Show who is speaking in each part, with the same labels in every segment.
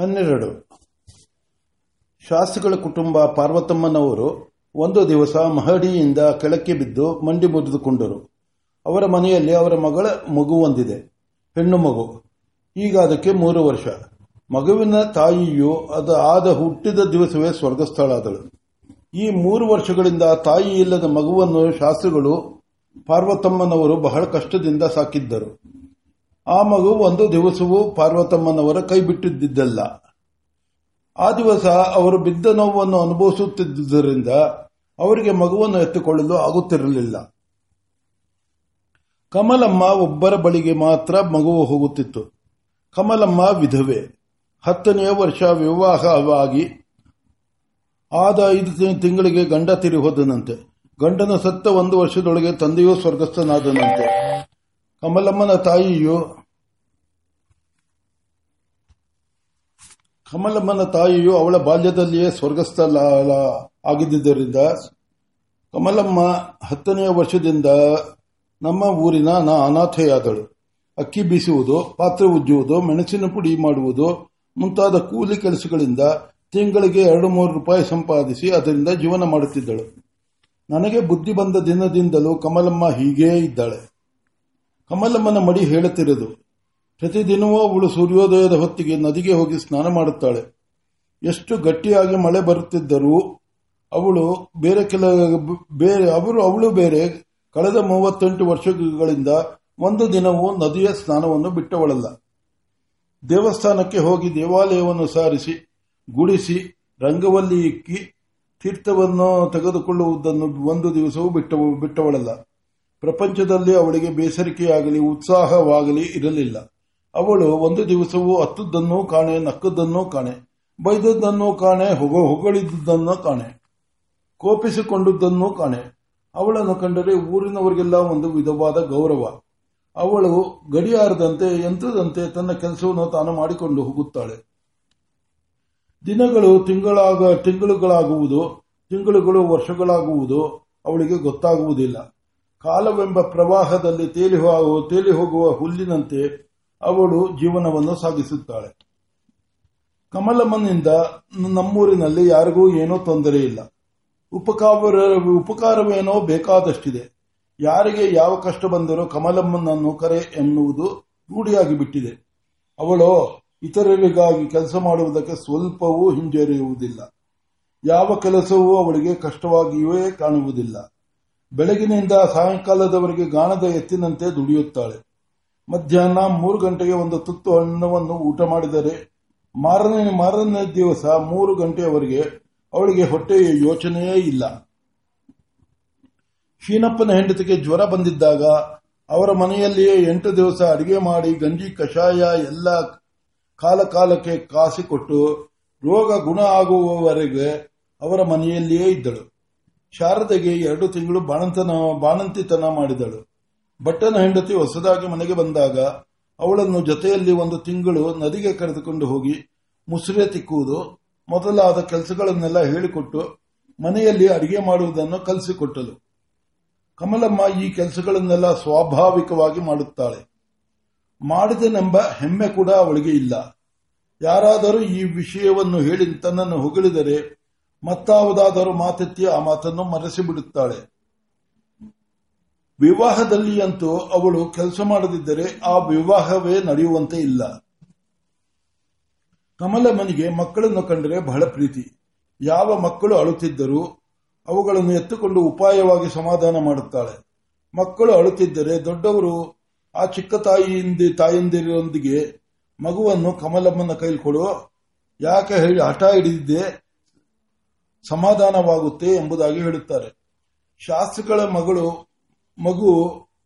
Speaker 1: ಹನ್ನೆರಡು. ಶಾಸ್ತ್ರಿಗಳ ಕುಟುಂಬ ಪಾರ್ವತಮ್ಮನವರು ಒಂದು ದಿವಸ ಮಹಡಿಯಿಂದ ಕೆಳಕ್ಕೆ ಬಿದ್ದು ಮಂಡಿ ಮುರಿದುಕೊಂಡರು. ಅವರ ಮನೆಯಲ್ಲಿ ಅವರ ಮಗಳ ಮಗು ಒಂದಿದೆ, ಹೆಣ್ಣು ಮಗು. ಈಗ ಅದಕ್ಕೆ ಮೂರು ವರ್ಷ. ಮಗುವಿನ ತಾಯಿಯು ಅದು ಆದ ಹುಟ್ಟಿದ ದಿವಸವೇ ಸ್ವರ್ಗಸ್ಥಳಾದಳು. ಈ ಮೂರು ವರ್ಷಗಳಿಂದ ತಾಯಿ ಇಲ್ಲದ ಮಗುವನ್ನು ಶಾಸ್ತ್ರಿಗಳು ಪಾರ್ವತಮ್ಮನವರು ಬಹಳ ಕಷ್ಟದಿಂದ ಸಾಕಿದ್ದರು. ಆ ಮಗು ಒಂದು ದಿವಸವೂ ಪಾರ್ವತಮ್ಮನವರ ಕೈ ಬಿಟ್ಟಿದ್ದಿದ್ದಲ್ಲ. ಆ ದಿವಸ ಅವರು ಬಿದ್ದ ನೋವನ್ನು ಅನುಭವಿಸುತ್ತಿದ್ದುದರಿಂದ ಅವರಿಗೆ ಮಗುವನ್ನು ಎತ್ತುಕೊಳ್ಳಲು ಆಗುತ್ತಿರಲಿಲ್ಲ. ಕಮಲಮ್ಮ ಒಬ್ಬರ ಬಳಿಗೆ ಮಾತ್ರ ಮಗು ಹೋಗುತ್ತಿತ್ತು. ಕಮಲಮ್ಮ ವಿಧವೆ. ಹತ್ತನೆಯ ವರ್ಷ ವಿವಾಹವಾಗಿ ಆದ ಐದು ತಿಂಗಳಿಗೆ ಗಂಡ ತಿರಿ ಹೋದನಂತೆ ಗಂಡನ ಸತ್ತ ಒಂದು ವರ್ಷದೊಳಗೆ ತಂದೆಯೂ ಸ್ವರ್ಗಸ್ಥನಾದನಂತೆ. ಕಮಲಮ್ಮನ ತಾಯಿಯು ಕಮಲಮ್ಮನ ತಾಯಿಯು ಅವಳ ಬಾಲ್ಯದಲ್ಲಿಯೇ ಸ್ವರ್ಗಸ್ಥ ಆಗಿದ್ದರಿಂದ ಕಮಲಮ್ಮ ಹತ್ತನೆಯ ವರ್ಷದಿಂದ ನಮ್ಮ ಊರಿನ ನಾ ಅನಾಥೆಯಾದಳು ಅಕ್ಕಿ ಬೀಸುವುದು ಪಾತ್ರೆ ಉಜ್ಜುವುದು ಮೆಣಸಿನ ಪುಡಿ ಮಾಡುವುದು ಮುಂತಾದ ಕೂಲಿ ಕೆಲಸಗಳಿಂದ ತಿಂಗಳಿಗೆ ಎರಡು ಮೂರು ರೂಪಾಯಿ ಸಂಪಾದಿಸಿ ಅದರಿಂದ ಜೀವನ ಮಾಡುತ್ತಿದ್ದಳು ನನಗೆ ಬುದ್ಧಿ ಬಂದ ದಿನದಿಂದಲೂ ಕಮಲಮ್ಮ ಹೀಗೇ ಇದ್ದಾಳೆ ಕಮಲಮ್ಮನ ಮಡಿ ಹೇಳುತ್ತಿರದು ಪ್ರತಿದಿನವೂ ಅವಳು ಸೂರ್ಯೋದಯದ ಹೊತ್ತಿಗೆ ನದಿಗೆ ಹೋಗಿ ಸ್ನಾನ ಮಾಡುತ್ತಾಳೆ. ಎಷ್ಟು ಗಟ್ಟಿಯಾಗಿ ಮಳೆ ಬರುತ್ತಿದ್ದರೂ ಅವಳು ಬೇರೆ ಕೆಲ, ಬೇರೆ, ಅವರು, ಅವಳು ಬೇರೆ ಕಳೆದ ಮೂವತ್ತೆಂಟು ವರ್ಷಗಳಿಂದ ಒಂದು ದಿನವೂ ನದಿಯ ಸ್ನಾನವನ್ನು ಬಿಟ್ಟವಳಲ್ಲ. ದೇವಸ್ಥಾನಕ್ಕೆ ಹೋಗಿ ದೇವಾಲಯವನ್ನು ಸಾರಿಸಿ, ಗುಡಿಸಿ, ರಂಗವಲ್ಲಿ ಇಕ್ಕಿ, ತೀರ್ಥವನ್ನು ತೆಗೆದುಕೊಳ್ಳುವುದನ್ನು ಒಂದು ದಿವಸವೂ ಬಿಟ್ಟವಳಲ್ಲ. ಪ್ರಪಂಚದಲ್ಲಿ ಅವಳಿಗೆ ಬೇಸರಿಕೆಯಾಗಲಿ, ಉತ್ಸಾಹವಾಗಲಿ ಇರಲಿಲ್ಲ. ಅವಳು ಒಂದು ದಿವಸವೂ ಹತ್ತದ್ದನ್ನೂ ಕಾಣೆ, ನಕ್ಕದ್ದನ್ನೂ ಕಾಣೆ, ಬೈದದ್ದನ್ನೂ ಕಾಣೆ, ಹೊಗ ಹೊಗಳಿದ್ದನ್ನು ಕಾಣೆ, ಕೋಪಿಸಿಕೊಂಡದ್ದನ್ನು ಕಾಣೆ. ಅವಳನ್ನು ಕಂಡರೆ ಊರಿನವರಿಗೆಲ್ಲ ಒಂದು ವಿಧವಾದ ಗೌರವ. ಅವಳು ಗಡಿಯಾರದಂತೆ, ಯಂತ್ರದಂತೆ ತನ್ನ ಕೆಲಸವನ್ನು ತಾನು ಮಾಡಿಕೊಂಡು ಹೋಗುತ್ತಾಳೆ. ದಿನಗಳು, ತಿಂಗಳಾಗ, ತಿಂಗಳುಗಳಾಗುವುದು, ತಿಂಗಳುಗಳು, ವರ್ಷಗಳಾಗುವುದು ಅವಳಿಗೆ ಗೊತ್ತಾಗುವುದಿಲ್ಲ. ಕಾಲವೆಂಬ ಪ್ರವಾಹದಲ್ಲಿ ತೇಲಿ ತೇಲಿ ಹೋಗುವ ಹುಲ್ಲಿನಂತೆ ಅವಳು ಜೀವನವನ್ನು ಸಾಗಿಸುತ್ತಾಳೆ. ಕಮಲಮ್ಮನಿಂದ ನಮ್ಮೂರಿನಲ್ಲಿ ಯಾರಿಗೂ ಏನೋ ತೊಂದರೆ ಇಲ್ಲ. ಉಪಕಾರ ಉಪಕಾರವೇನೋ ಬೇಕಾದಷ್ಟಿದೆ. ಯಾರಿಗೆ ಯಾವ ಕಷ್ಟ ಬಂದರೂ ಕಮಲಮ್ಮನನ್ನು ಕರೆ ಎನ್ನುವುದು ರೂಢಿಯಾಗಿ ಬಿಟ್ಟಿದೆ. ಅವಳು ಇತರರಿಗಾಗಿ ಕೆಲಸ ಮಾಡುವುದಕ್ಕೆ ಸ್ವಲ್ಪವೂ ಹಿಂಜರಿಯುವುದಿಲ್ಲ. ಯಾವ ಕೆಲಸವೂ ಅವಳಿಗೆ ಕಷ್ಟವಾಗಿಯೇ ಕಾಣುವುದಿಲ್ಲ. ಬೆಳಗಿನಿಂದ ಸಾಯಂಕಾಲದವರೆಗೆ ಗಾಣದ ಎತ್ತಿನಂತೆ ದುಡಿಯುತ್ತಾಳೆ. ಮಧ್ಯಾಹ್ನ ಮೂರು ಗಂಟೆಗೆ ಒಂದು ತುತ್ತು ಹಣ್ಣವನ್ನು ಊಟ ಮಾಡಿದರೆ ಮಾರನೇ ಮಾರನೇ ದಿವಸ ಮೂರು ಗಂಟೆಯವರೆಗೆ ಅವಳಿಗೆ ಹೊಟ್ಟೆಯ ಯೋಚನೆಯೇ ಇಲ್ಲ. ಶೀನಪ್ಪನ ಹೆಂಡತಿಗೆ ಜ್ವರ ಬಂದಿದ್ದಾಗ ಅವರ ಮನೆಯಲ್ಲಿಯೇ ಎಂಟು ದಿವಸ ಅಡಿಗೆ ಮಾಡಿ ಗಂಜಿ ಕಷಾಯ ಎಲ್ಲ ಕಾಲಕಾಲಕ್ಕೆ ಕಾಸಿಕೊಟ್ಟು ರೋಗ ಗುಣ ಆಗುವವರೆಗೆ ಅವರ ಮನೆಯಲ್ಲಿಯೇ ಇದ್ದಳು. ಶಾರದೆಗೆ ಎರಡು ತಿಂಗಳು ಬಾಣಂತನ, ಬಾಣಂತಿತನ ಮಾಡಿದಳು. ಭಟ್ಟನ ಹೆಂಡತಿ ಹೊಸದಾಗಿ ಮನೆಗೆ ಬಂದಾಗ ಅವಳನ್ನು ಜೊತೆಯಲ್ಲಿ ಒಂದು ತಿಂಗಳು ನದಿಗೆ ಕರೆದುಕೊಂಡು ಹೋಗಿ ಮುಸುರೆ ತಿಕ್ಕುವುದು, ಮೊದಲಾದ ಕೆಲಸಗಳನ್ನೆಲ್ಲ ಹೇಳಿಕೊಟ್ಟು ಮನೆಯಲ್ಲಿ ಅಡಿಗೆ ಮಾಡುವುದನ್ನು ಕಲಿಸಿಕೊಟ್ಟಳು. ಕಮಲಮ್ಮ ಈ ಕೆಲಸಗಳನ್ನೆಲ್ಲ ಸ್ವಾಭಾವಿಕವಾಗಿ ಮಾಡುತ್ತಾಳೆ. ಮಾಡಿದನೆಂಬ ಹೆಮ್ಮೆ ಕೂಡ ಅವಳಿಗೆ ಇಲ್ಲ. ಯಾರಾದರೂ ಈ ವಿಷಯವನ್ನು ಹೇಳಿ ತನ್ನನ್ನು ಹೊಗಳಿದರೆ ಮತ್ತಾವುದಾದರೂ ಮಾತೆತ್ತಿ ಆ ಮಾತನ್ನು ಮರೆಸಿಬಿಡುತ್ತಾಳೆ. ವಿವಾಹದಲ್ಲಿ ಅಂತೂ ಅವಳು ಕೆಲಸ ಮಾಡದಿದ್ದರೆ ಆ ವಿವಾಹವೇ ನಡೆಯುವಂತೆ ಇಲ್ಲ. ಕಮಲಮ್ಮನಿಗೆ ಮಕ್ಕಳನ್ನು ಕಂಡರೆ ಬಹಳ ಪ್ರೀತಿ. ಯಾವ ಮಕ್ಕಳು ಅಳುತ್ತಿದ್ದರೂ ಅವುಗಳನ್ನು ಎತ್ತುಕೊಂಡು ಉಪಾಯವಾಗಿ ಸಮಾಧಾನ ಮಾಡುತ್ತಾಳೆ. ಮಕ್ಕಳು ಅಳುತ್ತಿದ್ದರೆ ದೊಡ್ಡವರು ಆ ಚಿಕ್ಕ ತಾಯಿಯಿಂದ ತಾಯಂದಿರೊಂದಿಗೆ ಮಗುವನ್ನು ಕಮಲಮ್ಮನ ಕೈಲಿ ಕೊಡು. ಯಾಕೆ ಹೇಳಿ ಹಠ ಹಿಡಿದಿದ್ದೆ? ಸಮಾಧಾನವಾಗುತ್ತೆ ಎಂಬುದಾಗಿ ಹೇಳುತ್ತಾರೆ. ಶಾಸ್ತ್ರಿಗಳ ಮಗಳು, ಮಗು,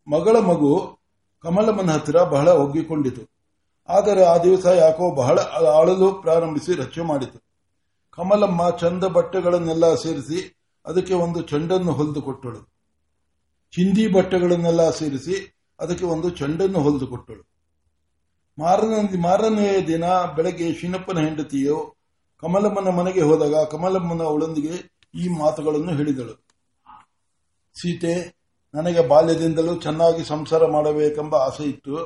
Speaker 1: ಮಗಳ ಮಗು ಕಮಲಮ್ಮನ ಹತ್ತಿರ ಬಹಳ ಒಗ್ಗಿಕೊಂಡಿತು. ಆದರೆ ಆ ದಿವಸ ಯಾಕೋ ಬಹಳ ಆಳಲು ಪ್ರಾರಂಭಿಸಿ ರಚೆ ಮಾಡಿತು. ಕಮಲಮ್ಮ ಚಂದ ಬಟ್ಟೆಗಳನ್ನೆಲ್ಲ ಸೇರಿಸಿ ಅದಕ್ಕೆ ಒಂದು ಚೆಂಡನ್ನು ಹೊಲಿದುಕೊಟ್ಟಳು. ಕೊಟ್ಟಳು ಹಿಂದಿ ಬಟ್ಟೆಗಳನ್ನೆಲ್ಲ ಸೇರಿಸಿ ಅದಕ್ಕೆ ಒಂದು ಚೆಂಡನ್ನು ಹೊಲಿದುಕೊಟ್ಟಳು. ಮಾರನೇ ದಿನ ಬೆಳಗ್ಗೆ ಶಿನಪ್ಪನ ಹೆಂಡತಿಯು ಕಮಲಮ್ಮನ ಮನೆಗೆ ಹೋದಾಗ ಕಮಲಮ್ಮನ ಅವಳೊಂದಿಗೆ ಈ ಮಾತುಗಳನ್ನು ಹೇಳಿದಳು. ಸೀತೆ, ನನಗೆ ಬಾಲ್ಯದಿಂದಲೂ ಚೆನ್ನಾಗಿ ಸಂಸಾರ ಮಾಡಬೇಕೆಂಬ ಆಸೆ ಇತ್ತು.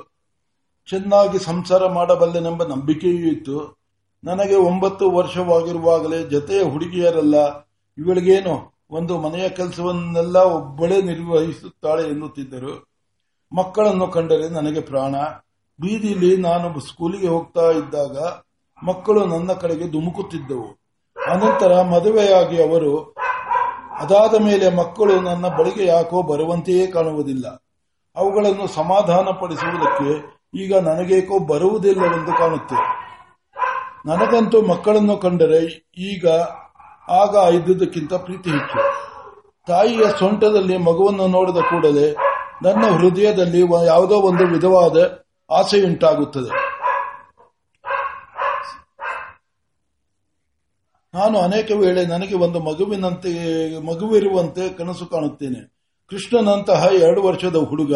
Speaker 1: ಚೆನ್ನಾಗಿ ಸಂಸಾರ ಮಾಡಬಲ್ಲೆನೆಂಬ ನಂಬಿಕೆಯೂ ಇತ್ತು. ನನಗೆ ಒಂಬತ್ತು ವರ್ಷವಾಗಿರುವಾಗಲೇ ಜೊತೆಯ ಹುಡುಗಿಯರಲ್ಲ, ಇವಳಿಗೇನು ಒಂದು ಮನೆಯ ಕೆಲಸವನ್ನೆಲ್ಲ ಒಬ್ಬಳೇ ನಿರ್ವಹಿಸುತ್ತಾಳೆ ಎನ್ನುತ್ತಿದ್ದರು. ಮಕ್ಕಳನ್ನು ಕಂಡರೆ ನನಗೆ ಪ್ರಾಣ. ಬೀದಿಲಿ ನಾನು ಸ್ಕೂಲಿಗೆ ಹೋಗ್ತಾ ಇದ್ದಾಗ ಮಕ್ಕಳು ನನ್ನ ಕಡೆಗೆ ಧುಮುಕುತ್ತಿದ್ದವು. ಅನಂತರ ಮದುವೆಯಾಗಿ ಅವರು, ಅದಾದ ಮೇಲೆ ಮಕ್ಕಳು ನನ್ನ ಬಳಿಗೆ ಯಾಕೋ ಬರುವಂತೆಯೇ ಕಾಣುವುದಿಲ್ಲ. ಅವುಗಳನ್ನು ಸಮಾಧಾನಪಡಿಸುವುದಕ್ಕೆ ಈಗ ನನಗೇಕೋ ಬರುವುದಿಲ್ಲವೆಂದು ಕಾಣುತ್ತೆ. ನನಗಂತೂ ಮಕ್ಕಳನ್ನು ಕಂಡರೆ ಈಗ ಆಗ ಇದ್ದುದಕ್ಕಿಂತ ಪ್ರೀತಿ ಹೆಚ್ಚು. ತಾಯಿಯ ಸೊಂಟದಲ್ಲಿ ಮಗುವನ್ನು ನೋಡಿದ ಕೂಡಲೇ ನನ್ನ ಹೃದಯದಲ್ಲಿ ಯಾವುದೋ ಒಂದು ವಿಧವಾದ ಆಸೆಯುಂಟಾಗುತ್ತದೆ. ನಾನು ಅನೇಕ ವೇಳೆ ನನಗೆ ಒಂದು ಮಗುವಿನಂತೆ, ಮಗುವಿರುವಂತೆ ಕನಸು ಕಾಣುತ್ತೇನೆ. ಕೃಷ್ಣನಂತಹ ಎರಡು ವರ್ಷದ ಹುಡುಗ,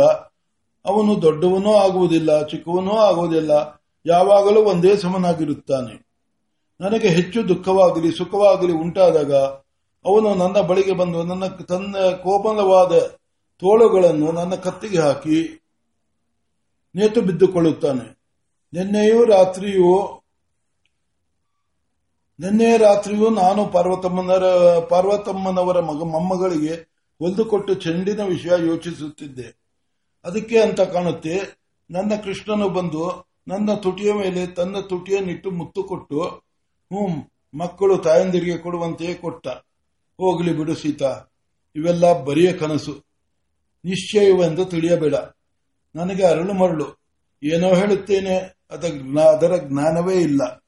Speaker 1: ಅವನು ದೊಡ್ಡವನೂ ಆಗುವುದಿಲ್ಲ, ಚಿಕ್ಕವನೂ ಆಗುವುದಿಲ್ಲ, ಯಾವಾಗಲೂ ಒಂದೇ ಸಮನಾಗಿರುತ್ತಾನೆ. ನನಗೆ ಹೆಚ್ಚು ದುಃಖವಾಗಲಿ, ಸುಖವಾಗಲಿ ಉಂಟಾದಾಗ, ಅವನು ನನ್ನ ಬಳಿಗೆ ಬಂದು ನನ್ನ ತನ್ನ ಕೋಮಲವಾದ ತೋಳುಗಳನ್ನು ನನ್ನ ಕತ್ತಿಗೆ ಹಾಕಿ ನೇತು ಬಿದ್ದುಕೊಳ್ಳುತ್ತಾನೆ. ನಿನ್ನೆಯೂ ರಾತ್ರಿಯೂ ನಿನ್ನೆ ರಾತ್ರಿಯೂ ನಾನು ಪಾರ್ವತಮ್ಮನ ಪಾರ್ವತಮ್ಮನವರ ಮಗ, ಮೊಮ್ಮಗಳಿಗೆ ಹೊಲಿದುಕೊಟ್ಟು ಚೆಂಡಿನ ವಿಷಯ ಯೋಚಿಸುತ್ತಿದ್ದೆ. ಅದಕ್ಕೆ ಅಂತ ಕಾಣುತ್ತೆ, ನನ್ನ ಕೃಷ್ಣನು ಬಂದು ನನ್ನ ತುಟಿಯ ಮೇಲೆ ತನ್ನ ತುಟಿಯನ್ನಿಟ್ಟು ಮುತ್ತು ಕೊಟ್ಟು ಹ್ಞೂ ಮಕ್ಕಳು ತಾಯಂದಿರಿಗೆ ಕೊಡುವಂತೆಯೇ ಕೊಟ್ಟ. ಹೋಗಲಿ ಬಿಡು ಸೀತಾ, ಇವೆಲ್ಲ ಬರಿಯ ಕನಸು. ನಿಶ್ಚಯವೆಂದು ತಿಳಿಯಬೇಡ. ನನಗೆ ಅರಳು ಮರಳು. ಏನೋ ಹೇಳುತ್ತೇನೆ ಅದರ ಜ್ಞಾನವೇ ಇಲ್ಲ.